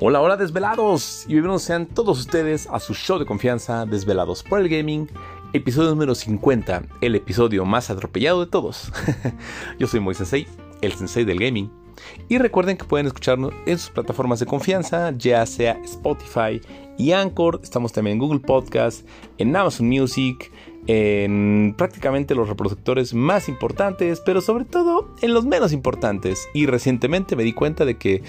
Hola, hola desvelados y bienvenidos sean todos ustedes a su show de confianza Desvelados por el Gaming, episodio número 50, el episodio más atropellado de todos. Yo soy Moisés Sensei, el sensei del gaming, y recuerden que pueden escucharnos en sus plataformas de confianza, ya sea Spotify y Anchor, estamos también en Google Podcast, en Amazon Music, en prácticamente los reproductores más importantes, pero sobre todo en los menos importantes. Y recientemente me di cuenta de que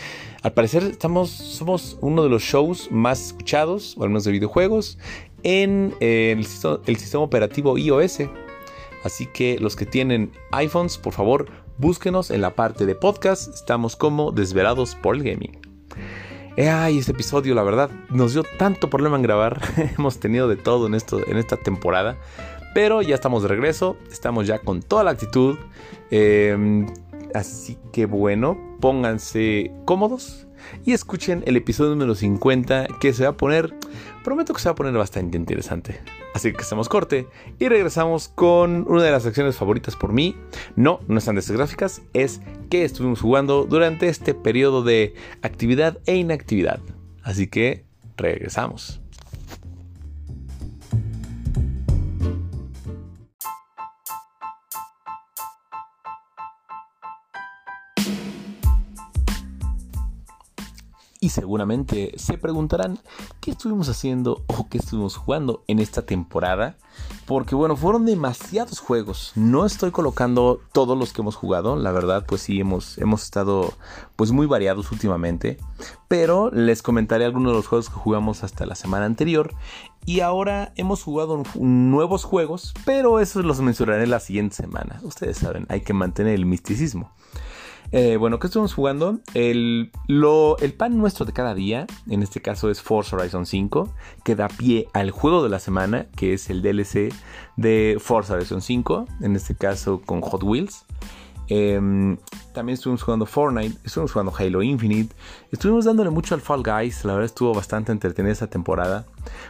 al parecer estamos, somos uno de los shows más escuchados, o al menos de videojuegos, en eh, el, el sistema operativo iOS. Así que los que tienen iPhones, por favor, búsquenos en la parte de podcast. Estamos como Desvelados por el Gaming. Ay, este episodio, la verdad, nos dio tanto problema en grabar. Hemos tenido de todo en, esto, en esta temporada. Pero ya estamos de regreso. Estamos ya con toda la actitud. Em, así que bueno, pónganse cómodos y escuchen el episodio número 50 que se va a poner, prometo que se va a poner bastante interesante. Así que hacemos corte y regresamos con una de las secciones favoritas por mí. No, no están de gráficas, es que estuvimos jugando durante este periodo de actividad e inactividad. Así que regresamos. Seguramente se preguntarán qué estuvimos haciendo o qué estuvimos jugando en esta temporada. Porque bueno, fueron demasiados juegos. No estoy colocando todos los que hemos jugado. La verdad, pues sí, hemos, hemos estado pues muy variados últimamente. Pero les comentaré algunos de los juegos que jugamos hasta la semana anterior. Y ahora hemos jugado nuevos juegos. Pero esos los mencionaré la siguiente semana. Ustedes saben, hay que mantener el misticismo. Eh, bueno, ¿qué estamos jugando? El, el pan nuestro de cada día, en este caso es Forza Horizon 5, que da pie al juego de la semana, que es el DLC de Forza Horizon 5, en este caso con Hot Wheels. Em, también estuvimos jugando Fortnite, estuvimos jugando Halo Infinite, estuvimos dándole mucho al Fall Guys, la verdad estuvo bastante entretenida esta temporada.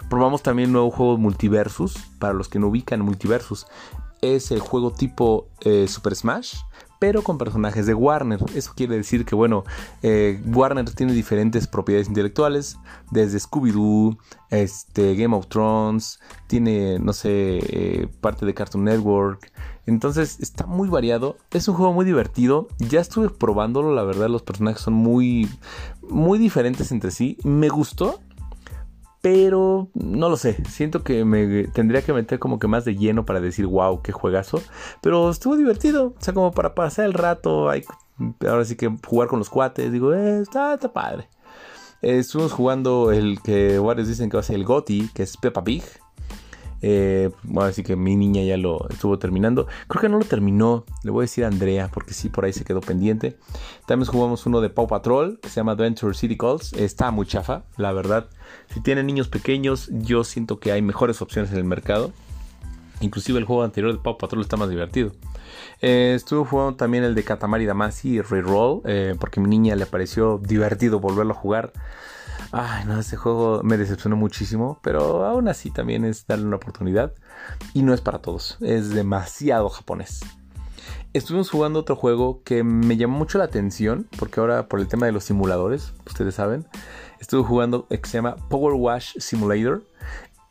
Probamos también un nuevo juego Multiversus, para los que no ubican Multiversus, es el juego tipo eh, Super Smash, pero con personajes de Warner. Eso quiere decir que, bueno, eh, Warner tiene diferentes propiedades intelectuales, desde Scooby-Doo, este, Game of Thrones, tiene, no sé, eh, parte de Cartoon Network. Entonces está muy variado, es un juego muy divertido. Ya estuve probándolo, la verdad, los personajes son muy, muy diferentes entre sí. Me gustó, pero no lo sé, siento que me tendría que meter como que más de lleno para decir wow, qué juegazo. Pero estuvo divertido, o sea, como para pasar el rato, hay, ahora sí que jugar con los cuates, digo, eh, está, está padre. estuvimos jugando el que varios dicen que va a ser el GOTI, que es Peppa Pig. Eh, así que mi niña ya lo estuvo terminando. Creo que no lo terminó. Le voy a decir a Andrea porque sí, por ahí se quedó pendiente. También jugamos uno de Paw Patrol que se llama Adventure City Calls. Está muy chafa, la verdad. Si tienen niños pequeños, yo siento que hay mejores opciones en el mercado. Inclusive el juego anterior de Paw Patrol está más divertido. Eh, estuve jugando también el de Katamari Damacy Reroll, eh, porque a mi niña le pareció divertido volverlo a jugar. Ay, no, ese juego me decepcionó muchísimo, pero aún así también es darle una oportunidad. Y no es para todos, es demasiado japonés. Estuvimos jugando otro juego que me llamó mucho la atención, porque ahora por el tema de los simuladores, ustedes saben, estuve jugando que se llama Power Wash Simulator.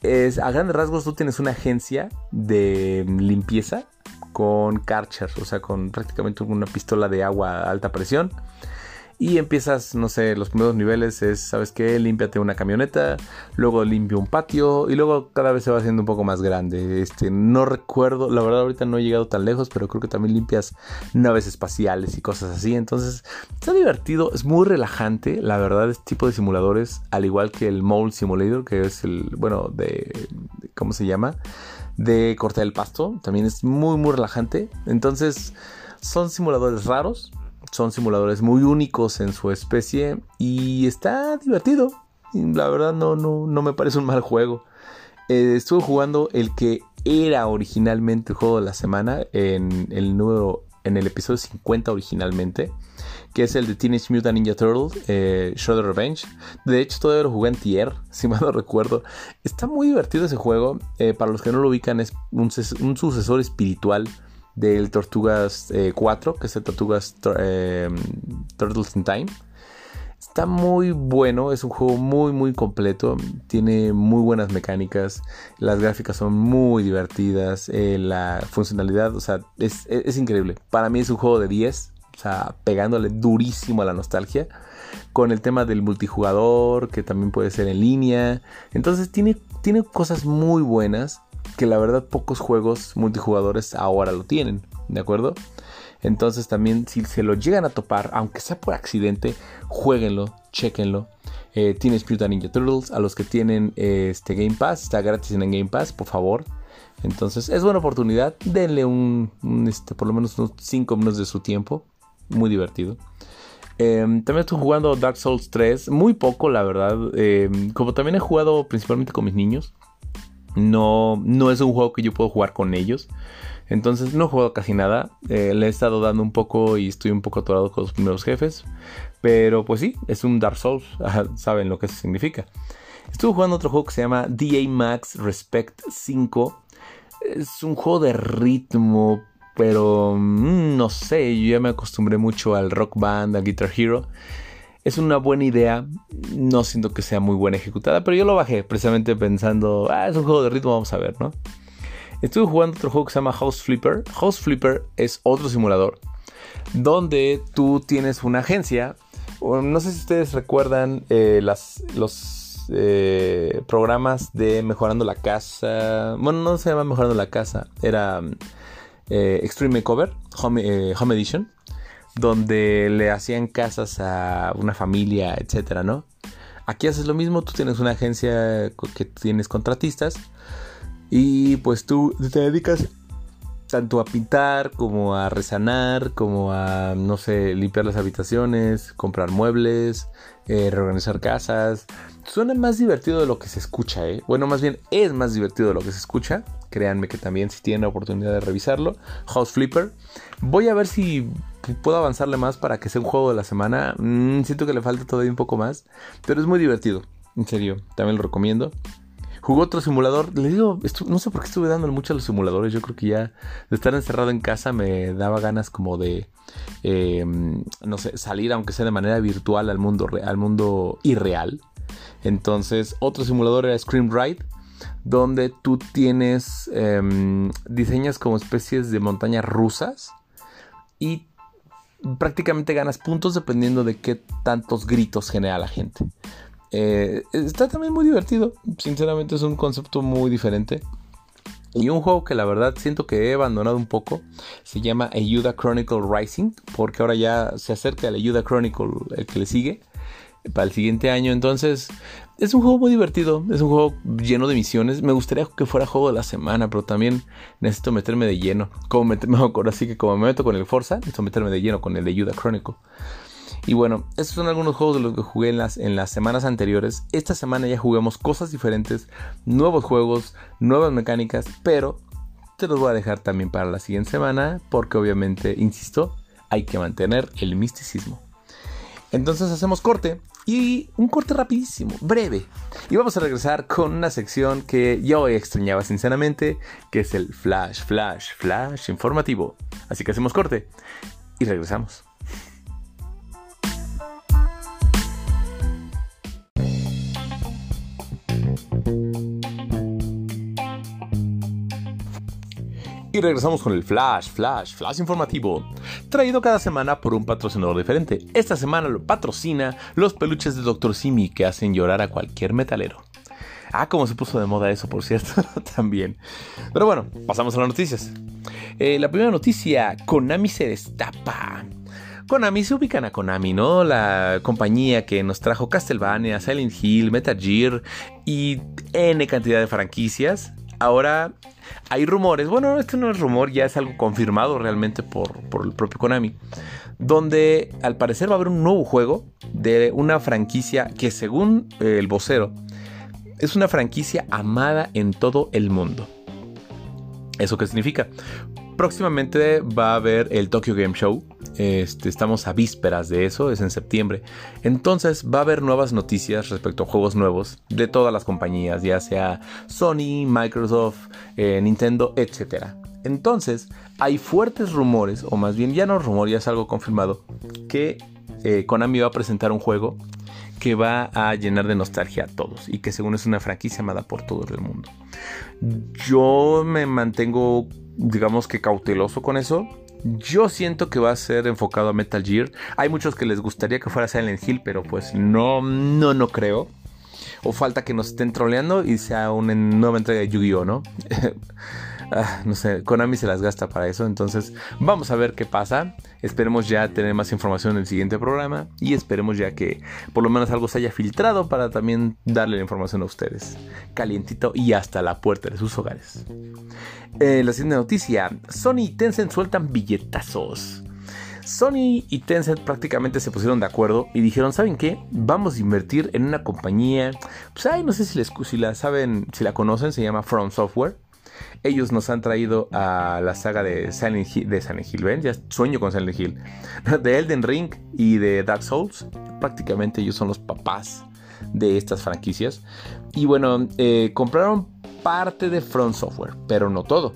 Es, a grandes rasgos tú tienes una agencia de limpieza con Karcher, o sea, con prácticamente una pistola de agua a alta presión y empiezas, no sé, los primeros niveles es, ¿sabes qué? Límpiate una camioneta, luego limpia un patio y luego cada vez se va haciendo un poco más grande. Este, no recuerdo, la verdad ahorita no he llegado tan lejos, pero creo que también limpias naves espaciales y cosas así. Entonces, está divertido, es muy relajante, la verdad, este tipo de simuladores, al igual que el Mole Simulator, que es el, bueno, de, ¿cómo se llama? De cortar el pasto, también es muy, muy relajante. Entonces, son simuladores raros, son simuladores muy únicos en su especie y está divertido. La verdad no, no, no me parece un mal juego. Eh, estuve jugando el que era originalmente el juego de la semana en el número en el episodio 50 originalmente, que es el de Teenage Mutant Ninja Turtles, eh, Shredder Revenge. De hecho, todavía lo jugué en tier, si mal no recuerdo. Está muy divertido ese juego. Eh, para los que no lo ubican, es un, un sucesor espiritual del Tortugas 4, eh, que es el Tortugas eh, Turtles in Time. Está muy bueno, es un juego muy muy completo, tiene muy buenas mecánicas, las gráficas son muy divertidas, eh, la funcionalidad, o sea, es, es, increíble. Para mí es un juego de 10, o sea, pegándole durísimo a la nostalgia, con el tema del multijugador, que también puede ser en línea. Entonces tiene, tiene cosas muy buenas que la verdad pocos juegos multijugadores ahora lo tienen, ¿de acuerdo? Entonces también si se lo llegan a topar, aunque sea por accidente, jueguenlo, chequenlo. Eh, Tienes Mutant Ninja Turtles, a los que tienen este Game Pass, está gratis en el Game Pass, por favor. Entonces es buena oportunidad, denle un, este, por lo menos unos 5 minutos de su tiempo, muy divertido. Em, también estoy jugando Dark Souls 3, muy poco la verdad, em, como también he jugado principalmente con mis niños, no, no es un juego que yo puedo jugar con ellos. Entonces no he jugado casi nada. Eh, le he estado dando un poco y estoy un poco atorado con los primeros jefes. Pero pues sí, es un Dark Souls. Saben lo que eso significa. Estuve jugando otro juego que se llama DA Max Respect 5. Es un juego de ritmo, pero mm, no sé, yo ya me acostumbré mucho al rock band, al Guitar Hero. Es una buena idea, no siento que sea muy buena ejecutada, pero yo lo bajé precisamente pensando, ah, es un juego de ritmo, vamos a ver, ¿no? Estuve jugando otro juego que se llama House Flipper. House Flipper es otro simulador donde tú tienes una agencia. No sé si ustedes recuerdan eh, las, los eh, programas de Mejorando la Casa. Bueno, no se llama Mejorando la Casa, era eh, Extreme Makeover, Home, Home Edition, donde le hacían casas a una familia, etcétera, ¿no? Aquí haces lo mismo, tú tienes una agencia que tienes contratistas y pues tú te dedicas tanto a pintar como a resanar, como a, no sé, limpiar las habitaciones, comprar muebles, eh, reorganizar casas. Suena más divertido de lo que se escucha, ¿eh? Bueno, más bien es más divertido de lo que se escucha. Créanme que también si tienen la oportunidad de revisarlo. House Flipper. Voy a ver si puedo avanzarle más para que sea un juego de la semana. Mm, siento que le falta todavía un poco más. Pero es muy divertido. En serio, también lo recomiendo. Jugó otro simulador. Le digo, no sé por qué estuve dándole mucho a los simuladores. Yo creo que ya de estar encerrado en casa me daba ganas como de, em, no sé, salir aunque sea de manera virtual al mundo, al mundo irreal. Entonces, otro simulador era Scream Ride, donde tú tienes, em, diseñas como especies de montañas rusas y prácticamente ganas puntos dependiendo de qué tantos gritos genera la gente. Eh, está también muy divertido. Sinceramente es un concepto muy diferente. Y un juego que la verdad siento que he abandonado un poco se llama Ayuda Chronicle Rising, porque ahora ya se acerca el Ayuda Chronicle, el que le sigue, para el siguiente año. Entonces, es un juego muy divertido, es un juego lleno de misiones. Me gustaría que fuera juego de la semana, pero también necesito meterme de lleno. Como me, así que como me meto con el Forza, necesito meterme de lleno con el Ayuda Chronicle. Y bueno, estos son algunos juegos de los que jugué en las, en las semanas anteriores. Esta semana ya jugamos cosas diferentes, nuevos juegos, nuevas mecánicas, pero te los voy a dejar también para la siguiente semana porque obviamente, insisto, hay que mantener el misticismo. Entonces hacemos corte y un corte rapidísimo, breve. Y vamos a regresar con una sección que yo extrañaba sinceramente, que es el flash, flash, flash informativo. Así que hacemos corte y regresamos. Y regresamos con el Flash, Flash, Flash informativo, traído cada semana por un patrocinador diferente. Esta semana lo patrocina los peluches de Dr. Simi que hacen llorar a cualquier metalero. Ah, como se puso de moda eso, por cierto, también. Pero bueno, pasamos a las noticias. Eh, la primera noticia, Konami se destapa. Konami se ubican a Konami, ¿no? La compañía que nos trajo Castlevania, Silent Hill, Metal Gear y N cantidad de franquicias. Ahora hay rumores, bueno, esto no es rumor, ya es algo confirmado realmente por, el propio Konami, donde al parecer va a haber un nuevo juego de una franquicia que según el vocero es una franquicia amada en todo el mundo. ¿Eso qué significa? Próximamente va a haber el Tokyo Game Show. Este, estamos a vísperas de eso, es en septiembre. Entonces va a haber nuevas noticias respecto a juegos nuevos de todas las compañías, ya sea Sony, Microsoft, eh, Nintendo, etc. Entonces hay fuertes rumores, o más bien ya no rumor, ya es algo confirmado, que eh, Konami va a presentar un juego que va a llenar de nostalgia a todos y que según es una franquicia amada por todo el mundo. Yo me mantengo, digamos que cauteloso con eso. Yo siento que va a ser enfocado a Metal Gear. Hay muchos que les gustaría que fuera Silent Hill, pero pues no, no, no creo. O falta que nos estén troleando y sea una nueva entrega de Yu-Gi-Oh, ¿no? Ah, no sé, Konami se las gasta para eso. Entonces, vamos a ver qué pasa. Esperemos ya tener más información en el siguiente programa. Y esperemos ya que por lo menos algo se haya filtrado para también darle la información a ustedes. Calientito y hasta la puerta de sus hogares. Eh, la siguiente noticia: Sony y Tencent sueltan billetazos. Sony y Tencent prácticamente se pusieron de acuerdo y dijeron, ¿saben qué? Vamos a invertir en una compañía, pues ay, no sé si, les, si la saben, si la conocen, se llama From Software. Ellos nos han traído a la saga de Silent Hill, de Silent Hill, ¿ven? Ya sueño con Silent Hill. De Elden Ring y de Dark Souls. Prácticamente ellos son los papás de estas franquicias. Y bueno, eh, compraron parte de Front Software, pero no todo.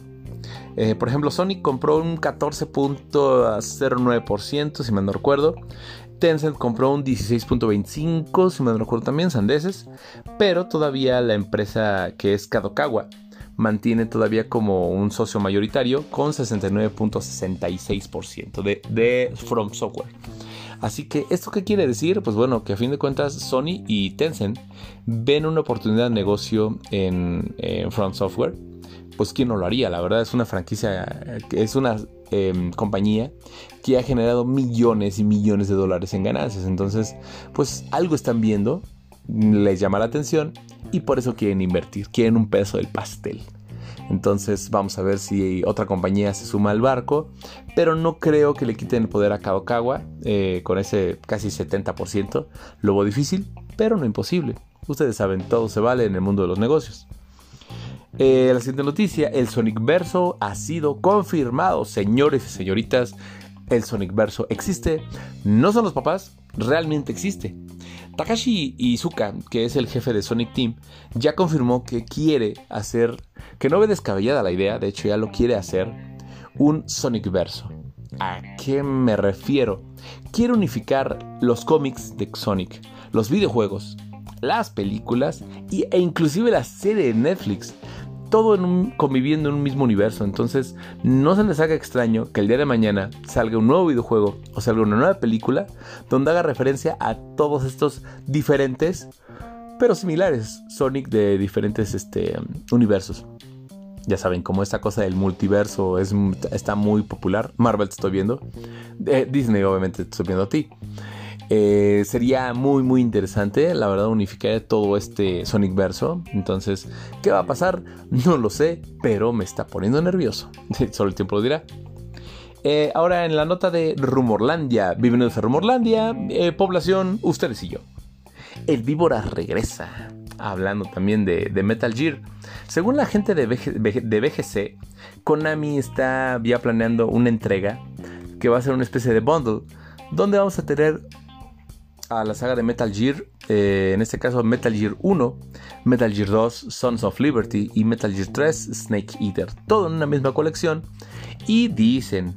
Eh, por ejemplo, Sony compró un 14.09%, si me no recuerdo. Tencent compró un 16.25, si me no recuerdo también, sandeses. Pero todavía la empresa que es Kadokawa mantiene todavía como un socio mayoritario con 69.66% de, de From Software. Así que, ¿esto qué quiere decir? Pues bueno, que a fin de cuentas Sony y Tencent ven una oportunidad de negocio en, From Software pues quién no lo haría. La verdad es una franquicia, es una em, compañía que ha generado millones y millones de dólares en ganancias. Entonces, pues algo están viendo, les llama la atención y por eso quieren invertir, quieren un peso del pastel. Entonces vamos a ver si otra compañía se suma al barco, pero no creo que le quiten el poder a Kadokawa eh, con ese casi 70%. Lo difícil, pero no imposible. Ustedes saben, todo se vale en el mundo de los negocios. Eh, la siguiente noticia, el Sonic Verso ha sido confirmado, señores y señoritas. El Sonic Verso existe, no son los papás, realmente existe. Takashi Izuka, que es el jefe de Sonic Team, ya confirmó que quiere hacer, que no ve descabellada la idea, de hecho ya lo quiere hacer, un Sonic Verso. ¿A qué me refiero? Quiere unificar los cómics de Sonic, los videojuegos, las películas e inclusive la serie de Netflix todo en un, conviviendo en un mismo universo. Entonces, no se les haga extraño que el día de mañana salga un nuevo videojuego o salga una nueva película donde haga referencia a todos estos diferentes, pero similares Sonic de diferentes este, universos. Ya saben, como esta cosa del multiverso es, está muy popular. Marvel te estoy viendo. Eh, Disney, obviamente, te estoy viendo a ti. Eh, sería muy muy interesante, la verdad, unificar todo este Sonic Verso. Entonces, ¿qué va a pasar? No lo sé, pero me está poniendo nervioso. Solo el tiempo lo dirá. Eh, ahora en la nota de Rumorlandia, bienvenidos a Rumorlandia, eh, población, ustedes y yo. El víbora regresa, hablando también de, Metal Gear. Según la gente de, de BGC, Konami está ya planeando una entrega que va a ser una especie de bundle, donde vamos a tener a la saga de Metal Gear, eh, en este caso Metal Gear 1, Metal Gear 2, Sons of Liberty y Metal Gear 3, Snake Eater, todo en una misma colección. Y dicen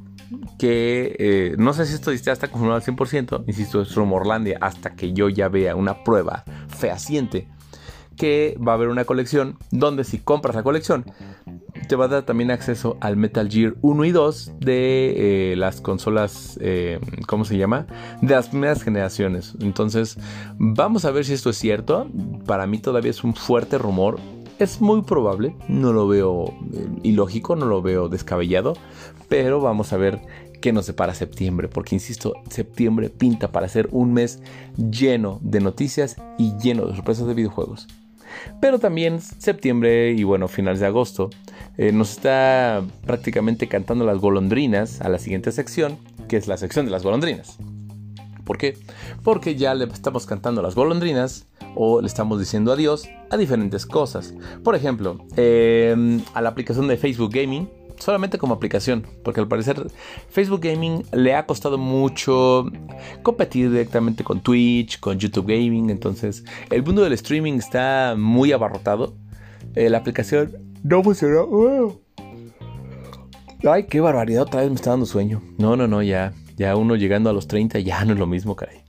que, eh, no sé si esto ya está confirmado al 100%, insisto, es Rumorlandia, hasta que yo ya vea una prueba fehaciente, que va a haber una colección donde si compras la colección te va a dar también acceso al Metal Gear 1 y 2 de eh, las consolas, eh, ¿cómo se llama? De las primeras generaciones. Entonces, vamos a ver si esto es cierto. Para mí todavía es un fuerte rumor. Es muy probable, no lo veo eh, ilógico, no lo veo descabellado, pero vamos a ver qué nos separa septiembre, porque insisto, septiembre pinta para ser un mes lleno de noticias y lleno de sorpresas de videojuegos. Pero también septiembre y bueno, finales de agosto eh, nos está prácticamente cantando las golondrinas a la siguiente sección, que es la sección de las golondrinas. ¿Por qué? Porque ya le estamos cantando las golondrinas o le estamos diciendo adiós a diferentes cosas. Por ejemplo, em, a la aplicación de Facebook Gaming, solamente como aplicación, porque al parecer Facebook Gaming le ha costado mucho competir directamente con Twitch, con YouTube Gaming, entonces el mundo del streaming está muy abarrotado. Eh, la aplicación no funcionó. Ay, qué barbaridad, otra vez me está dando sueño. No, no, no, ya. Ya uno llegando a los 30 ya no es lo mismo, caray.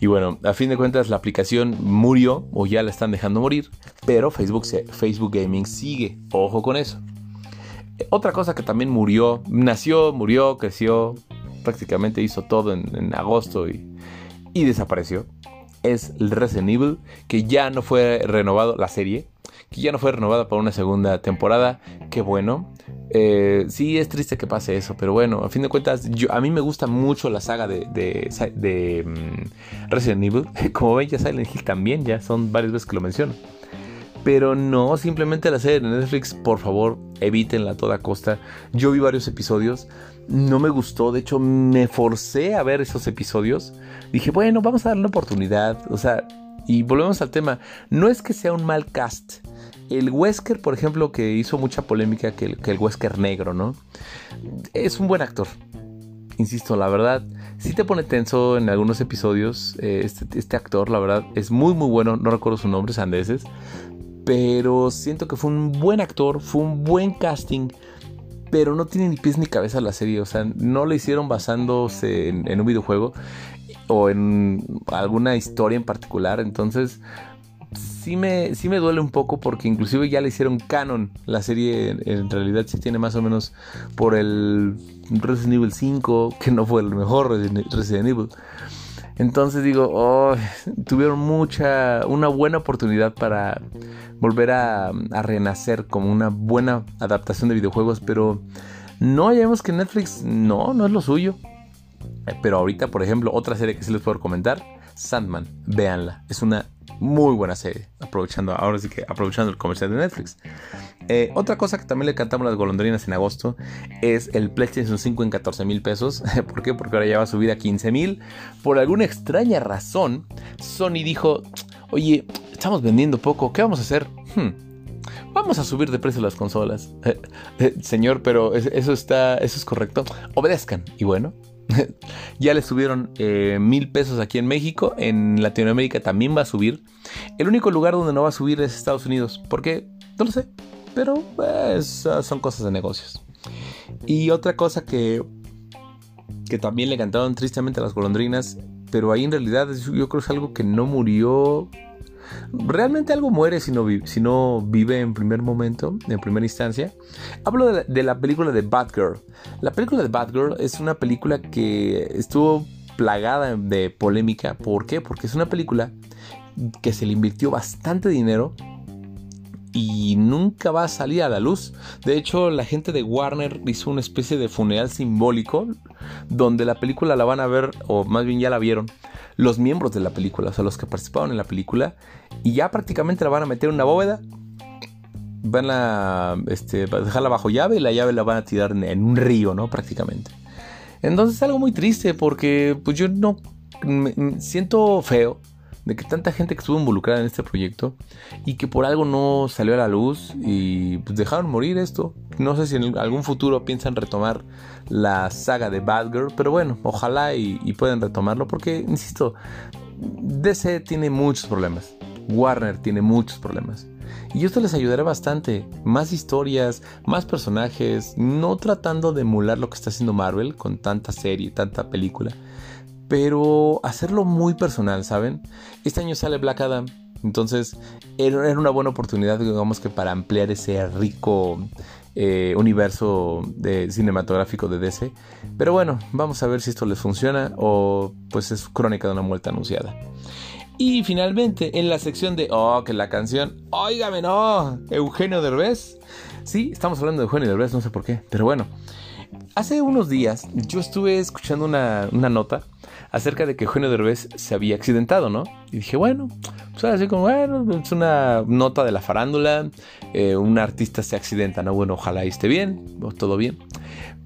Y bueno, a fin de cuentas la aplicación murió o ya la están dejando morir, pero Facebook, Facebook Gaming sigue. Ojo con eso. Otra cosa que también murió, nació, murió, creció, prácticamente hizo todo en, agosto y, desapareció, es Resident Evil, que ya no fue renovado, la serie, que ya no fue renovada para una segunda temporada. Qué bueno. Eh, sí, es triste que pase eso, pero bueno, a fin de cuentas, yo, a mí me gusta mucho la saga de, de, mm, Resident Evil. Como ven, ya Silent Hill también, ya son varias veces que lo menciono. Pero no, simplemente la serie de Netflix, por favor, evítenla a toda costa. Yo vi varios episodios, no me gustó, de hecho me forcé a ver esos episodios. Dije, bueno, vamos a darle una oportunidad. O sea, y volvemos al tema, no es que sea un mal cast, el Wesker, por ejemplo, que hizo mucha polémica, que el, Wesker negro, ¿no? Es un buen actor. Insisto, la verdad, sí te pone tenso en algunos episodios. Eh, este, este, actor, la verdad, es muy, muy bueno. No recuerdo su nombre, Sandeses. Pero siento que fue un buen actor, fue un buen casting. Pero no tiene ni pies ni cabeza la serie. O sea, no lo hicieron basándose en un videojuego o en alguna historia en particular. Entonces, sí me, sí me duele un poco porque inclusive ya le hicieron canon. La serie en realidad sí tiene más o menos por el Resident Evil 5, que no fue el mejor Resident Evil. Entonces digo, oh, tuvieron mucha, una buena oportunidad para volver a, renacer como una buena adaptación de videojuegos, pero no, ya vemos que Netflix no, no es lo suyo. Pero ahorita, por ejemplo, otra serie que sí les puedo comentar, Sandman, véanla, es una muy buena serie. Aprovechando, ahora sí que aprovechando el comercial de Netflix. Eh, otra cosa que también le cantamos las golondrinas en agosto es el PlayStation 5 en 14 mil pesos. ¿Por qué? Porque ahora ya va a subir a 15 mil. Por alguna extraña razón, Sony dijo: Oye, estamos vendiendo poco, ¿qué vamos a hacer? Hmm, vamos a subir de precio las consolas. Eh, eh, señor, pero eso está, eso es correcto. Obedezcan. Y bueno, ya le subieron eh, mil pesos aquí en México. En Latinoamérica también va a subir. El único lugar donde no va a subir es Estados Unidos. ¿Por qué? No lo sé. Pero pues, son cosas de negocios. Y otra cosa que, que también le cantaron tristemente a las golondrinas. Pero ahí en realidad yo creo que es algo que no murió realmente algo muere si no, vive, en primer momento, en primera instancia. Hablo de la, película de Batgirl. La película de Batgirl es una película que estuvo plagada de polémica. ¿Por qué? Porque es una película que se le invirtió bastante dinero y nunca va a salir a la luz. De hecho, la gente de Warner hizo una especie de funeral simbólico donde la película la van a ver, o más bien ya la vieron, los miembros de la película, o sea, los que participaron en la película, y ya prácticamente la van a meter en una bóveda, van a, este, dejarla bajo llave y la llave la van a tirar en, un río, ¿no? Prácticamente. Entonces es algo muy triste porque pues yo no me siento feo de que tanta gente que estuvo involucrada en este proyecto y que por algo no salió a la luz y pues dejaron morir esto. No sé si en algún futuro piensan retomar la saga de Bad Girl, pero bueno, ojalá y, puedan retomarlo porque, insisto, DC tiene muchos problemas, Warner tiene muchos problemas. Y esto les ayudará bastante. Más historias, más personajes, no tratando de emular lo que está haciendo Marvel con tanta serie, tanta película, pero hacerlo muy personal, ¿saben? Este año sale Black Adam, entonces era una buena oportunidad, digamos que para ampliar ese rico eh, universo de cinematográfico de DC. Pero bueno, vamos a ver si esto les funciona o pues es crónica de una muerte anunciada. Y finalmente, en la sección de, oh, que la canción, óigame, no, Eugenio Derbez. Sí, estamos hablando de Eugenio Derbez, no sé por qué, pero bueno. Hace unos días yo estuve escuchando una, una nota acerca de que Eugenio Derbez se había accidentado, ¿no? Y dije, bueno, pues así como, es una nota de la farándula, eh, un artista se accidenta, ¿no? Bueno, ojalá esté bien, todo bien.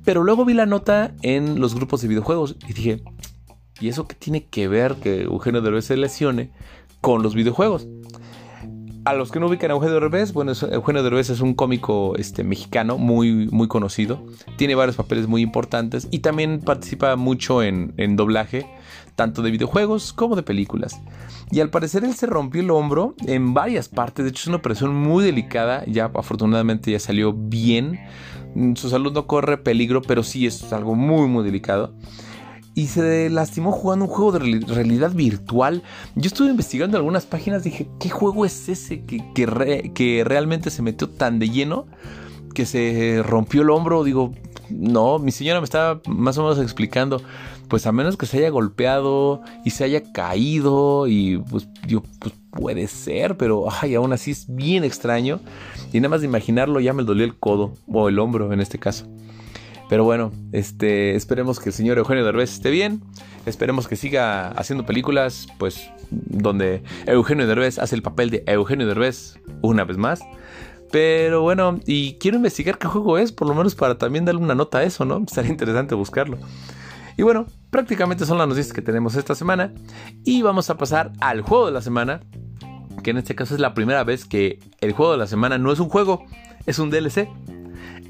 Pero luego vi la nota en los grupos de videojuegos y dije, ¿y eso qué tiene que ver que Eugenio Derbez se lesione con los videojuegos? A los que no ubican a Eugenio Derbez, bueno, Eugenio Derbez es un cómico este, mexicano muy, muy conocido. Tiene varios papeles muy importantes y también participa mucho en, doblaje, tanto de videojuegos como de películas. Y al parecer él se rompió el hombro en varias partes. De hecho, es una operación muy delicada. Ya afortunadamente ya salió bien. Su salud no corre peligro, pero sí es algo muy, muy delicado. Y se lastimó jugando un juego de realidad virtual. Yo estuve investigando algunas páginas, dije, ¿qué juego es ese que, que, realmente se metió tan de lleno que se rompió el hombro? Digo, no, mi señora me estaba más o menos explicando, pues a menos que se haya golpeado y se haya caído y pues yo, pues puede ser, pero aún así es bien extraño y nada más de imaginarlo ya me dolió el codo o el hombro en este caso. Pero bueno, este, esperemos que el señor Eugenio Derbez esté bien. Esperemos que siga haciendo películas, pues, donde Eugenio Derbez hace el papel de Eugenio Derbez una vez más. Pero bueno, y quiero investigar qué juego es, por lo menos para también darle una nota a eso, ¿no? Estaría interesante buscarlo. Y bueno, prácticamente son las noticias que tenemos esta semana. Y vamos a pasar al juego de la semana, que en este caso es la primera vez que el juego de la semana no es un juego, es un DLC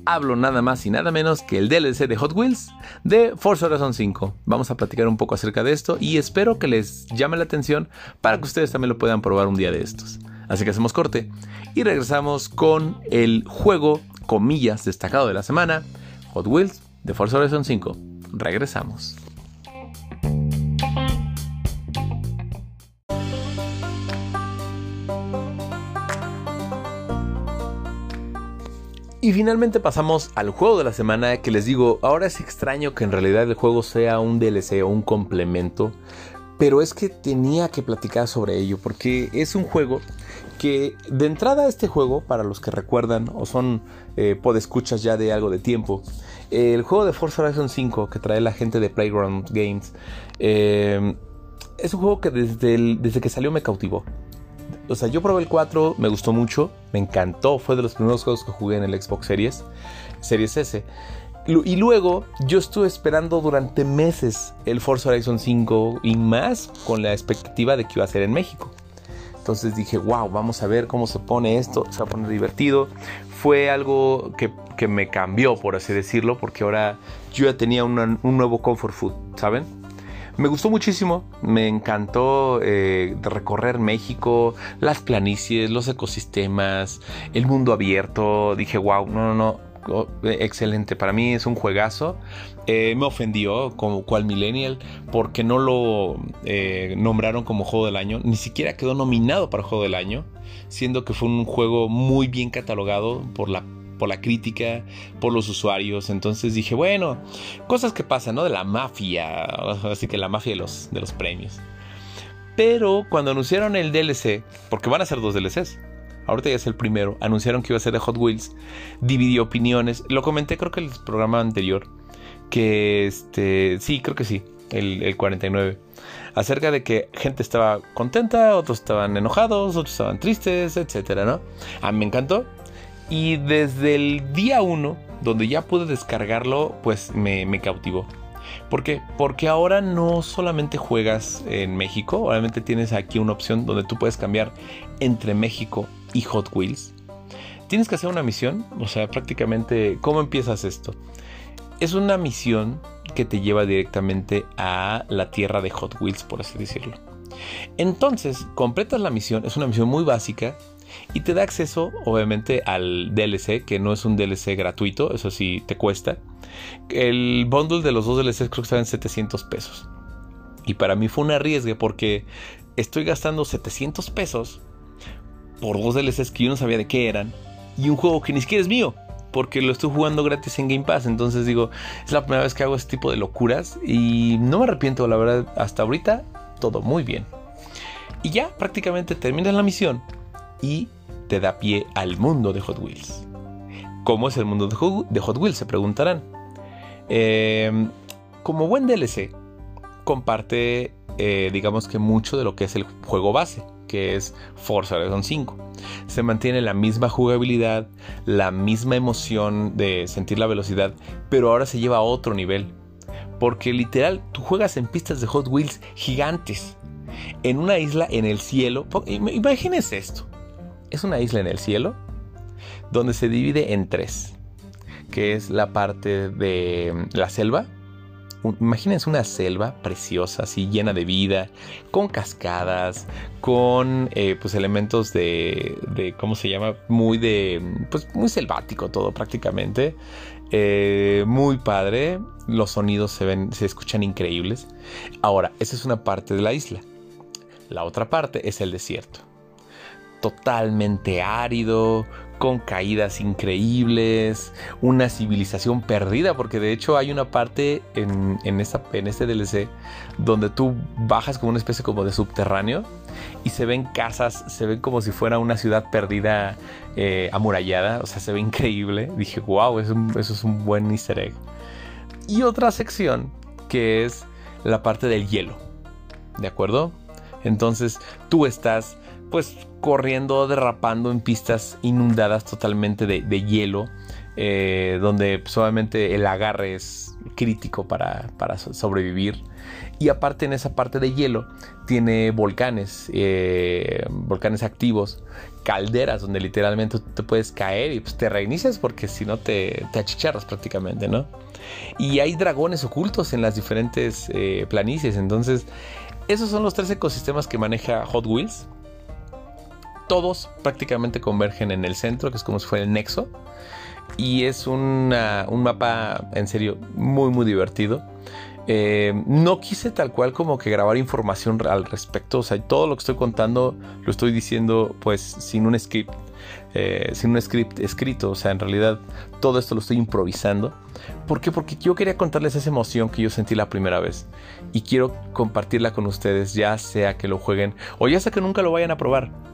hablo nada más y nada menos que el DLC de Hot Wheels de Forza Horizon 5. Vamos a platicar un poco acerca de esto y espero que les llame la atención para que ustedes también lo puedan probar un día de estos. Así que hacemos corte y regresamos con el juego, comillas, destacado de la semana, Hot Wheels de Forza Horizon 5. Regresamos. Y finalmente pasamos al juego de la semana que les digo, ahora es extraño que en realidad el juego sea un DLC o un complemento, pero es que tenía que platicar sobre ello porque es un juego que de entrada este juego, para los que recuerdan o son eh, podescuchas ya de algo de tiempo, el juego de Forza Horizon 5 que trae la gente de Playground Games, eh, es un juego que desde, desde que salió me cautivó o sea, yo probé el 4, me gustó mucho, me encantó, fue de los primeros juegos que jugué en el Xbox Series, Series S. Y luego yo estuve esperando durante meses el Forza Horizon 5 y más con la expectativa de que iba a ser en México. Entonces dije, wow, vamos a ver cómo se pone esto, se va a poner divertido. Fue algo que, me cambió, por así decirlo, porque ahora yo ya tenía un nuevo comfort food, ¿saben? Me gustó muchísimo, me encantó eh, recorrer México, las planicies, los ecosistemas, el mundo abierto. Dije, wow, no, no, no, oh, excelente. Para mí es un juegazo. Eh, me ofendió como cual millennial porque no lo eh, nombraron como juego del año. Ni siquiera quedó nominado para juego del año, siendo que fue un juego muy bien catalogado por la por la crítica, por los usuarios. Entonces dije, bueno, cosas que pasan, ¿no? De la mafia, así que la mafia de los, de los premios. Pero cuando anunciaron el DLC, porque van a ser dos DLCs, ahorita ya es el primero, anunciaron que iba a ser de Hot Wheels, dividió opiniones, lo comenté creo que en el programa anterior, que este, sí, creo que sí, el, el 49 acerca de que gente estaba contenta, otros estaban enojados, otros estaban tristes, etcétera, ¿no? A mí me encantó, y desde el día 1, donde ya pude descargarlo, pues me, cautivó. ¿Por qué? Porque ahora no solamente juegas en México, obviamente tienes aquí una opción donde tú puedes cambiar entre México y Hot Wheels. Tienes que hacer una misión, o sea, prácticamente, ¿cómo empiezas esto? Es una misión que te lleva directamente a la tierra de Hot Wheels, por así decirlo. Entonces, completas la misión, es una misión muy básica, y te da acceso, obviamente, al DLC, que no es un DLC gratuito, eso sí te cuesta. El bundle de los dos DLCs creo que estaba en 700 pesos. Y para mí fue un arriesgue porque estoy gastando 700 pesos por dos DLCs que yo no sabía de qué eran y un juego que ni siquiera es mío porque lo estoy jugando gratis en Game Pass. Entonces digo, es la primera vez que hago este tipo de locuras y no me arrepiento, la verdad, hasta ahorita todo muy bien. Y ya prácticamente terminas la misión y te da pie al mundo de Hot Wheels. ¿Cómo es el mundo de Hot Wheels? Se preguntarán. Em, como buen DLC, comparte, eh, digamos que mucho de lo que es el juego base, que es Forza Horizon 5. Se mantiene la misma jugabilidad, la misma emoción de sentir la velocidad, pero ahora se lleva a otro nivel. Porque literal, tú juegas en pistas de Hot Wheels gigantes, en una isla en el cielo. Imagínense esto es una isla en el cielo donde se divide en tres, que es la parte de mm, la selva. Imagínense una selva preciosa, así llena de vida, con cascadas, con eh, pues elementos de, de, ¿cómo se llama? Muy de, pues muy selvático todo prácticamente. Eh, muy padre. Los sonidos se ven, se escuchan increíbles. Ahora, esa es una parte de la isla. La otra parte es el desierto. Totalmente árido, con caídas increíbles, una civilización perdida, porque de hecho hay una parte en, en, en este DLC donde tú bajas como una especie como de subterráneo y se ven casas, se ven como si fuera una ciudad perdida eh, amurallada, o sea, se ve increíble. Dije, wow, eso, eso es un buen easter egg. Y otra sección que es la parte del hielo, ¿de acuerdo? Entonces tú estás pues corriendo, derrapando en pistas inundadas totalmente de, hielo, eh, donde solamente el agarre es crítico para, para, sobrevivir. Y aparte en esa parte de hielo tiene volcanes, eh, volcanes activos, calderas donde literalmente te puedes caer y pues te reinicias porque si no te, te achicharras prácticamente, ¿no? Y hay dragones ocultos en las diferentes eh, planicies, entonces esos son los tres ecosistemas que maneja Hot Wheels. Todos prácticamente convergen en el centro, que es como si fuera el nexo. Y es un mapa en serio muy muy divertido. Eh, no quise tal cual como que grabar información al respecto. O sea, todo lo que estoy contando lo estoy diciendo pues sin un script. Eh, sin un script escrito. O sea, en realidad todo esto lo estoy improvisando. ¿Por qué? Porque yo quería contarles esa emoción que yo sentí la primera vez. Y quiero compartirla con ustedes, ya sea que lo jueguen o ya sea que nunca lo vayan a probar.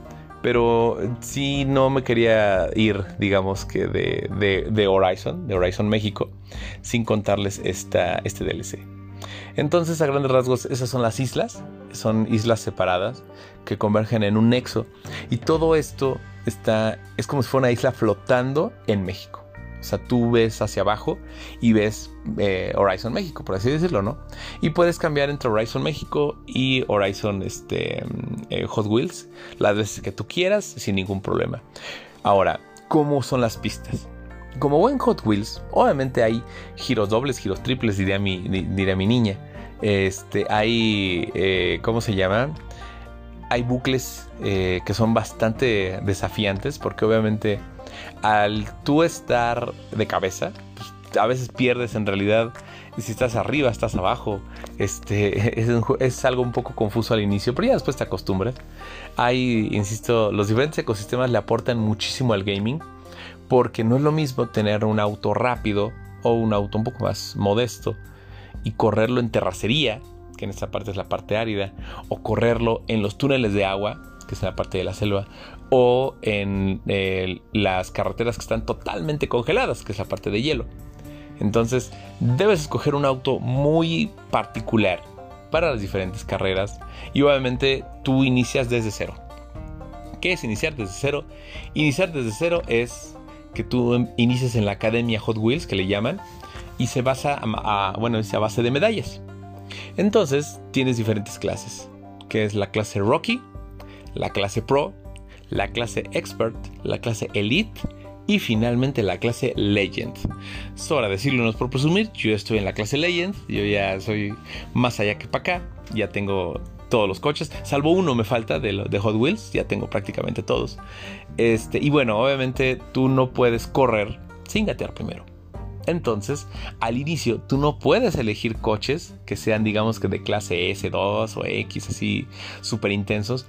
Pero sí no me quería ir, digamos que de, de Horizon, de Horizon México, sin contarles esta, este DLC. Entonces, a grandes rasgos, esas son las islas, son islas separadas que convergen en un nexo y todo esto está es como si fuera una isla flotando en México. O sea, tú ves hacia abajo y ves eh, Horizon México, por así decirlo, ¿no? Y puedes cambiar entre Horizon México y Horizon este, eh, Hot Wheels las veces que tú quieras sin ningún problema. Ahora, ¿cómo son las pistas? como buen Hot Wheels, obviamente hay giros dobles, giros triples, diría mi, diría mi niña. Este, hay, eh, ¿cómo se llama? Hay bucles que son bastante desafiantes porque obviamente al tú estar de cabeza, pues, a veces pierdes en realidad. Si estás arriba, estás abajo. Este, es, es, algo un poco confuso al inicio, pero ya después te acostumbras. Hay, insisto, los diferentes ecosistemas le aportan muchísimo al gaming porque no es lo mismo tener un auto rápido o un auto un poco más modesto y correrlo en terracería, que en esta parte es la parte árida, o correrlo en los túneles de agua, que es la parte de la selva, o en eh, las carreteras que están totalmente congeladas, que es la parte de hielo. Entonces, debes escoger un auto muy particular para las diferentes carreras y obviamente tú inicias desde cero. ¿Qué es iniciar desde cero? Iniciar desde cero es que tú inicies en la academia Hot Wheels, que le llaman, y se basa a, bueno, a base de medallas. Entonces tienes diferentes clases, que es la clase Rocky, la clase Pro, la clase Expert, la clase Elite y finalmente la clase Legend. Solo decirlo por presumir, yo estoy en la clase Legend, yo ya soy más allá que para acá, ya tengo todos los coches, salvo uno me falta de, de, Hot Wheels, ya tengo prácticamente todos. Este, y bueno, obviamente tú no puedes correr sin gatear primero. Entonces, al inicio, tú no puedes elegir coches que sean, digamos que de clase S2 o X, así súper intensos.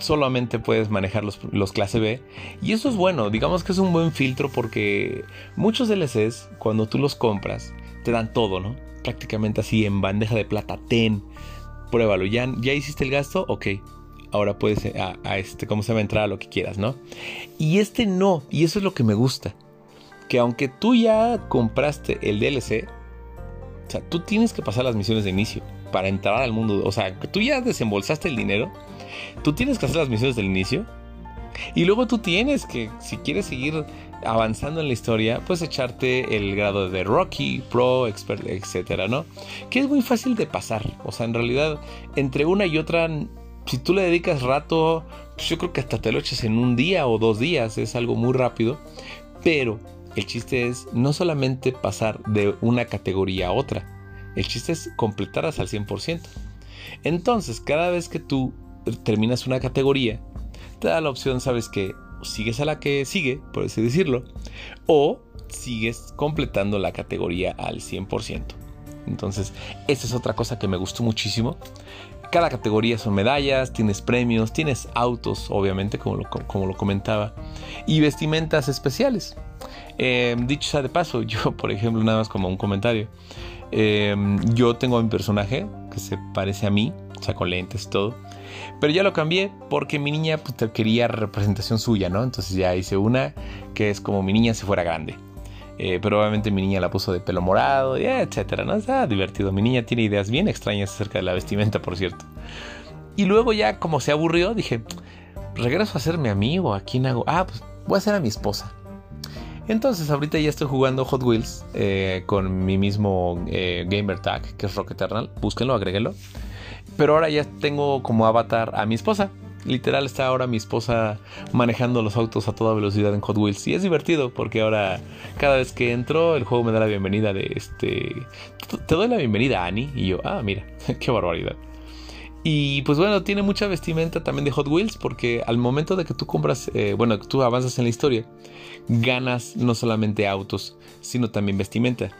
Solamente puedes manejar los, los, clase B. Y eso es bueno, digamos que es un buen filtro porque muchos DLCs, cuando tú los compras, te dan todo, ¿no? Prácticamente así en bandeja de plata, ten, pruébalo. ¿Ya, ya hiciste el gasto? Ok. Ahora puedes eh, a, este, ¿cómo se va a entrar a lo que quieras, ¿no? Y este no, y eso es lo que me gusta. Que aunque tú ya compraste el DLC, o sea, tú tienes que pasar las misiones de inicio para entrar al mundo. O sea, que tú ya desembolsaste el dinero, tú tienes que hacer las misiones del inicio. Y luego tú tienes que, si quieres seguir avanzando en la historia, pues echarte el grado de Rocky, Pro, Expert, etcétera, ¿no? Que es muy fácil de pasar. O sea, en realidad, entre una y otra, si tú le dedicas rato, pues yo creo que hasta te lo echas en un día o dos días, es algo muy rápido. Pero el chiste es no solamente pasar de una categoría a otra, el chiste es completarlas al 100%. Entonces, cada vez que tú terminas una categoría, te da la opción, sabes que sigues a la que sigue, por así decirlo, o sigues completando la categoría al 100%. Entonces, esa es otra cosa que me gustó muchísimo. Cada categoría son medallas, tienes premios, tienes autos, obviamente, como lo, como lo comentaba, y vestimentas especiales. Eh, dicho sea de paso, yo, por ejemplo, nada más como un comentario, eh, yo tengo a mi personaje que se parece a mí, o sea, con lentes y todo. Pero ya lo cambié porque mi niña pues, quería representación suya, ¿no? Entonces ya hice una que es como mi niña si fuera grande. Eh, pero obviamente mi niña la puso de pelo morado, etcétera, ¿no? Está divertido. Mi niña tiene ideas bien extrañas acerca de la vestimenta, por cierto. Y luego ya como se aburrió, dije, regreso a ser mi amigo, ¿a quién hago? Ah, pues voy a ser a mi esposa. Entonces ahorita ya estoy jugando Hot Wheels eh, con mi mismo eh, gamer tag, que es Rock Eternal. Búsquenlo, agréguenlo. Pero ahora ya tengo como avatar a mi esposa. Literal está ahora mi esposa manejando los autos a toda velocidad en Hot Wheels. Y es divertido porque ahora cada vez que entro el juego me da la bienvenida de este... Te doy la bienvenida Annie. Y yo, ah, mira, qué barbaridad. Y pues bueno, tiene mucha vestimenta también de Hot Wheels porque al momento de que tú compras, eh, bueno, que tú avanzas en la historia, ganas no solamente autos, sino también vestimenta.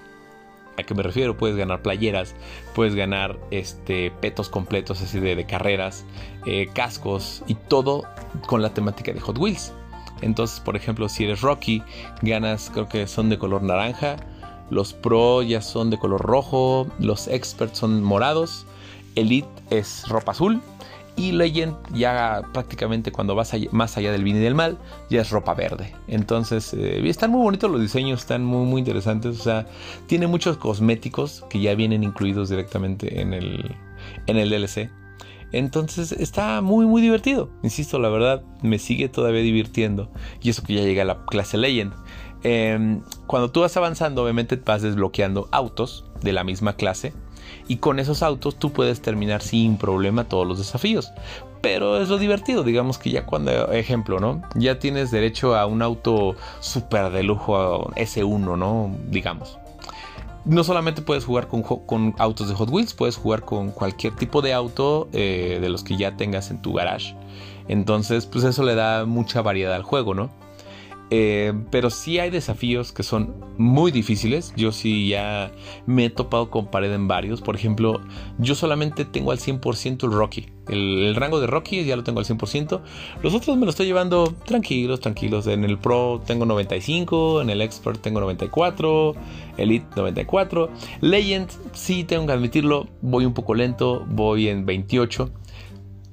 ¿A qué me refiero? Puedes ganar playeras, puedes ganar este, petos completos así de, carreras, eh, cascos y todo con la temática de Hot Wheels. Entonces, por ejemplo, si eres Rocky, ganas, creo que son de color naranja, los Pro ya son de color rojo, los Experts son morados, Elite es ropa azul y Legend ya prácticamente cuando vas más allá del bien y del mal, ya es ropa verde. Entonces, eh, están muy bonitos los diseños, están muy, muy interesantes. O sea, tiene muchos cosméticos que ya vienen incluidos directamente en el, en el DLC. Entonces está muy muy divertido. Insisto, la verdad me sigue todavía divirtiendo. Y eso que ya llega a la clase Legend. Em, cuando tú vas avanzando, obviamente vas desbloqueando autos de la misma clase y con esos autos tú puedes terminar sin problema todos los desafíos. Pero es lo divertido, digamos que ya cuando, ejemplo, ¿no? Ya tienes derecho a un auto súper de lujo, S1, ¿no? Digamos. No solamente puedes jugar con, autos de Hot Wheels, puedes jugar con cualquier tipo de auto eh, de los que ya tengas en tu garage. Entonces, pues eso le da mucha variedad al juego, ¿no? Eh, pero sí hay desafíos que son muy difíciles. Yo sí ya me he topado con pared en varios. Por ejemplo, yo solamente tengo al 100% el Rocky. El, rango de Rocky ya lo tengo al 100%. Los otros me lo estoy llevando tranquilos, tranquilos. En el Pro tengo 95, en el Expert tengo 94, Elite 94. Legend sí tengo que admitirlo, voy un poco lento, voy en 28.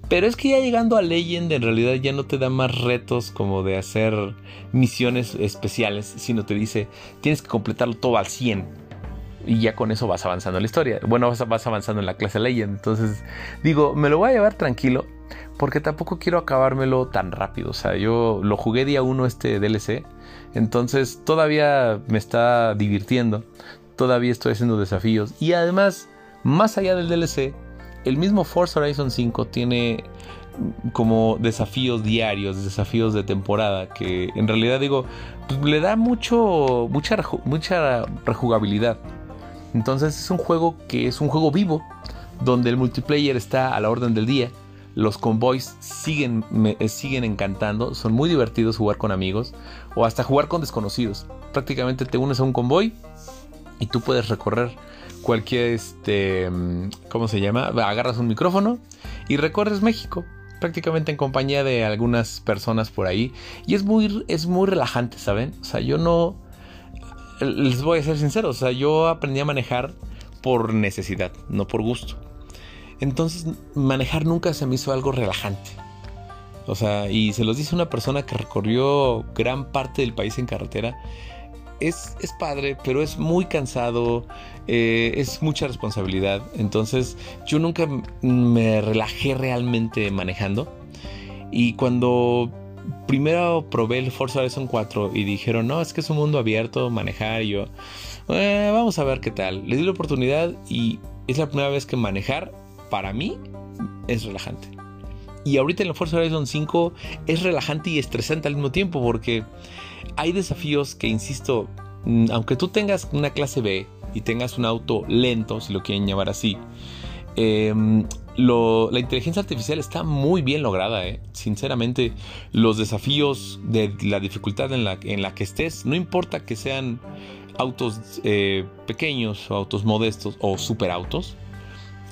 Pero es que ya llegando a Legend en realidad ya no te da más retos como de hacer misiones especiales, sino te dice tienes que completarlo todo al 100. Y ya con eso vas avanzando en la historia. Bueno, vas, avanzando en la clase Legend. Entonces digo, me lo voy a llevar tranquilo porque tampoco quiero acabármelo tan rápido. O sea, yo lo jugué día 1 este DLC. Entonces todavía me está divirtiendo. Todavía estoy haciendo desafíos. Y además, más allá del DLC, el mismo Forza Horizon 5 tiene como desafíos diarios, desafíos de temporada, que en realidad digo, pues le da mucho, mucha, mucha rejugabilidad. Entonces es un juego que es un juego vivo, donde el multiplayer está a la orden del día. Los convoys siguen, me, siguen encantando, son muy divertidos jugar con amigos o hasta jugar con desconocidos. Prácticamente te unes a un convoy y tú puedes recorrer cualquier, este, ¿cómo se llama? Agarras un micrófono y recorres México, prácticamente en compañía de algunas personas por ahí. Y es muy, es muy relajante, ¿saben? O sea, yo no, les voy a ser sincero, o sea, yo aprendí a manejar por necesidad, no por gusto. Entonces, manejar nunca se me hizo algo relajante. O sea, y se los dice una persona que recorrió gran parte del país en carretera es, padre, pero es muy cansado, eh, es mucha responsabilidad. Entonces yo nunca me relajé realmente manejando. Y cuando primero probé el Forza Horizon 4 y dijeron, no, es que es un mundo abierto, manejar, y yo, eh, vamos a ver qué tal. Le di la oportunidad y es la primera vez que manejar, para mí, es relajante. Y ahorita en el Forza Horizon 5 es relajante y estresante al mismo tiempo porque hay desafíos que, insisto, mm, aunque tú tengas una clase B y tengas un auto lento, si lo quieren llamar así, em, la inteligencia artificial está muy bien lograda, ¿eh? sinceramente. Los desafíos de la dificultad en la, en la que estés, no importa que sean autos eh, pequeños o autos modestos o superautos,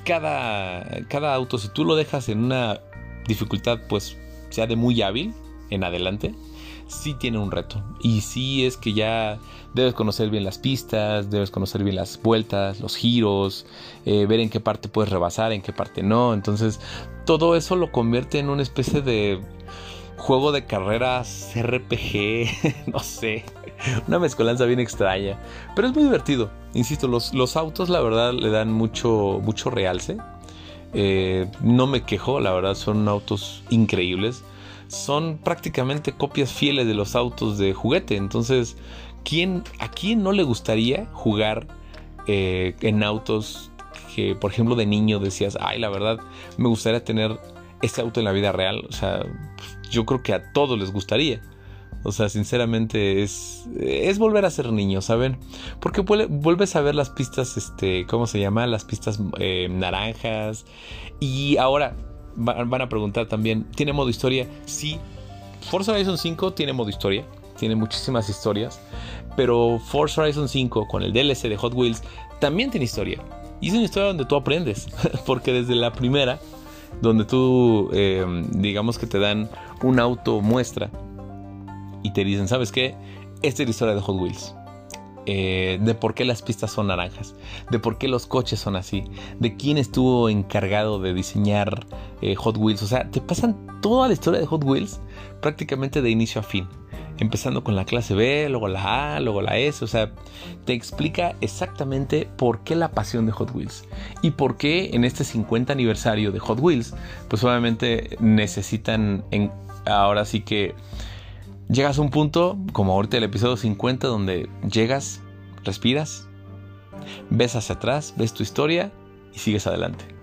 cada, cada auto, si tú lo dejas en una dificultad, pues sea de muy hábil en adelante, sí tiene un reto. Y sí es que ya debes conocer bien las pistas, debes conocer bien las vueltas, los giros, eh, ver en qué parte puedes rebasar, en qué parte no. Entonces, todo eso lo convierte en una especie de juego de carreras RPG, no sé, una mezcolanza bien extraña, pero es muy divertido. Insisto, los, los autos la verdad le dan mucho, mucho realce. Eh, no me quejo, la verdad son autos increíbles. Son prácticamente copias fieles de los autos de juguete. Entonces, ¿quién, ¿a quién no le gustaría jugar eh, en autos que, por ejemplo, de niño decías, ay, la verdad, me gustaría tener este auto en la vida real? O sea, yo creo que a todos les gustaría. O sea, sinceramente es, es volver a ser niño, ¿saben? Porque vuelves a ver las pistas, este, ¿cómo se llama? Las pistas eh, naranjas. Y ahora van a preguntar también, ¿tiene modo historia? Sí. Forza Horizon 5 tiene modo historia, tiene muchísimas historias. Pero Forza Horizon 5 con el DLC de Hot Wheels también tiene historia. Y es una historia donde tú aprendes. Porque desde la primera, donde tú, eh, digamos que te dan un auto muestra y te dicen, ¿sabes qué? Esta es la historia de Hot Wheels. Eh, de por qué las pistas son naranjas, de por qué los coches son así, de quién estuvo encargado de diseñar eh, Hot Wheels. O sea, te pasan toda la historia de Hot Wheels prácticamente de inicio a fin. Empezando con la clase B, luego la A, luego la S. O sea, te explica exactamente por qué la pasión de Hot Wheels. Y por qué en este 50 aniversario de Hot Wheels, pues obviamente necesitan ahora sí que Llegas a un punto, como ahorita el episodio 50, donde llegas, respiras, ves hacia atrás, ves tu historia y sigues adelante.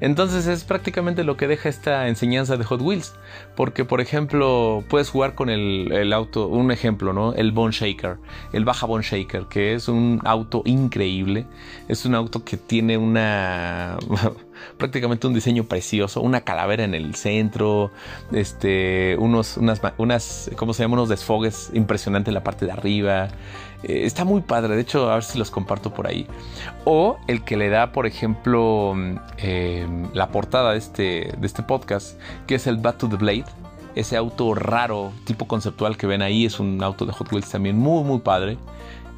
Entonces es prácticamente lo que deja esta enseñanza de Hot Wheels. Porque, por ejemplo, puedes jugar con el, auto, un ejemplo, ¿no? El Bone Shaker, el Baja Bone Shaker, que es un auto increíble. Es un auto que tiene una. prácticamente un diseño precioso, una calavera en el centro, este, unos, unas, unas, ¿cómo se llama? Unos desfogues impresionantes en la parte de arriba. Eh, está muy padre, de hecho, a ver si los comparto por ahí. O el que le da, por ejemplo, eh, la portada de este, de este podcast, que es el Bat to the Blade. Ese auto raro, tipo conceptual que ven ahí, es un auto de Hot Wheels también muy, muy padre.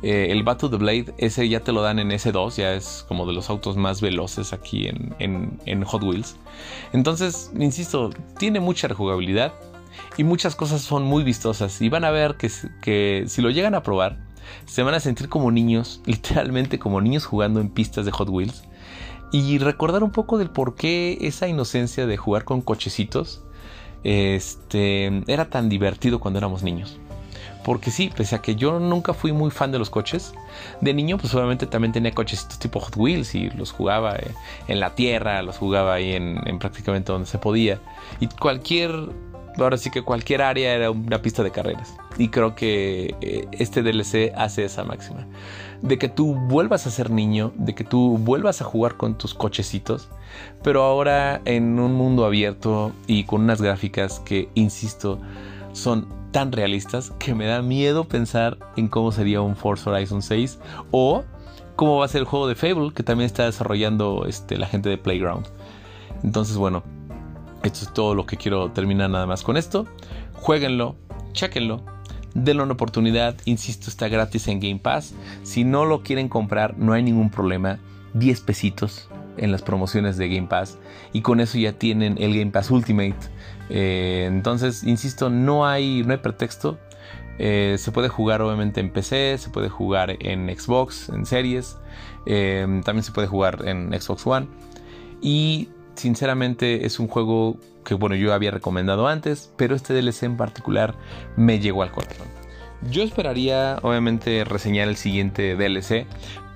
Eh, el Bat to the Blade, ese ya te lo dan en S2, ya es como de los autos más veloces aquí en, Hot Wheels. Entonces, insisto, tiene mucha rejugabilidad y muchas cosas son muy vistosas. Y van a ver que, que si lo llegan a probar, se van a sentir como niños, literalmente como niños jugando en pistas de Hot Wheels. Y recordar un poco del por qué esa inocencia de jugar con cochecitos este, era tan divertido cuando éramos niños. Porque sí, pese a que yo nunca fui muy fan de los coches, de niño pues obviamente también tenía cochecitos tipo Hot Wheels y los jugaba eh, en la tierra, los jugaba ahí en, en prácticamente donde se podía. Y cualquier ahora sí que cualquier área era una pista de carreras. Y creo que eh, este DLC hace esa máxima. De que tú vuelvas a ser niño, de que tú vuelvas a jugar con tus cochecitos, pero ahora en un mundo abierto y con unas gráficas que, insisto, son tan realistas que me da miedo pensar en cómo sería un Forza Horizon 6 o cómo va a ser el juego de Fable que también está desarrollando este, la gente de Playground. Entonces, bueno, esto es todo lo que quiero terminar nada más con esto. Jueguenlo, chequenlo, denle una oportunidad. Insisto, está gratis en Game Pass. Si no lo quieren comprar, no hay ningún problema. 10 pesitos en las promociones de Game Pass. Y con eso ya tienen el Game Pass Ultimate. Eh, entonces, insisto, no hay, no hay pretexto. Eh, se puede jugar obviamente en PC, se puede jugar en Xbox, en series. Eh, también se puede jugar en Xbox One. Y sinceramente es un juego que bueno yo había recomendado antes, pero este DLC en particular me llegó al corazón. Yo esperaría obviamente reseñar el siguiente DLC,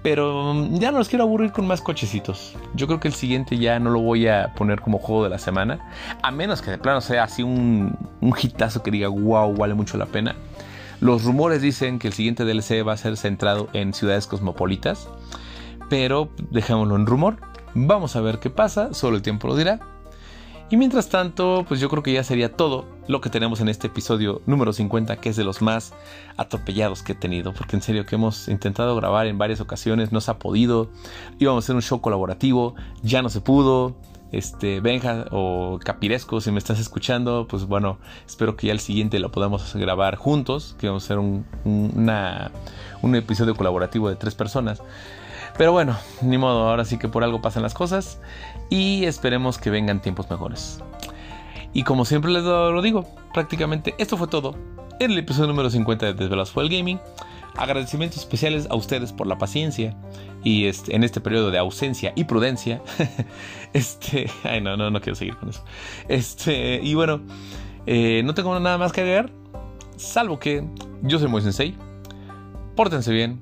pero ya no los quiero aburrir con más cochecitos. Yo creo que el siguiente ya no lo voy a poner como juego de la semana, a menos que de plano sea así un, un hitazo que diga wow, vale mucho la pena. Los rumores dicen que el siguiente DLC va a ser centrado en ciudades cosmopolitas, pero dejémoslo en rumor Vamos a ver qué pasa, solo el tiempo lo dirá. Y mientras tanto, pues yo creo que ya sería todo lo que tenemos en este episodio número 50, que es de los más atropellados que he tenido, porque en serio que hemos intentado grabar en varias ocasiones, no se ha podido, íbamos a hacer un show colaborativo, ya no se pudo, este, Benja o Capiresco, si me estás escuchando, pues bueno, espero que ya el siguiente lo podamos grabar juntos, que vamos a hacer un, un episodio colaborativo de tres personas. Pero bueno, ni modo, ahora sí que por algo pasan las cosas y esperemos que vengan tiempos mejores. Y como siempre les lo digo, prácticamente esto fue todo en el episodio número 50 de Desvelados fue el Gaming. Agradecimientos especiales a ustedes por la paciencia y este, en este periodo de ausencia y prudencia. este, ay no, no, no quiero seguir con eso. Este, y bueno, eh, no tengo nada más que agregar, salvo que yo soy muy sensei. Pórtense bien,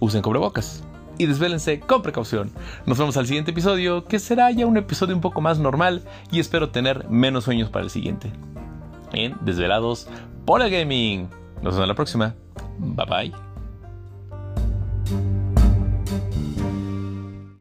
usen cobrebocas y desvélense con precaución. Nos vemos al siguiente episodio, que será ya un episodio un poco más normal y espero tener menos sueños para el siguiente. En Desvelados por el Gaming. Nos vemos en la próxima. Bye bye.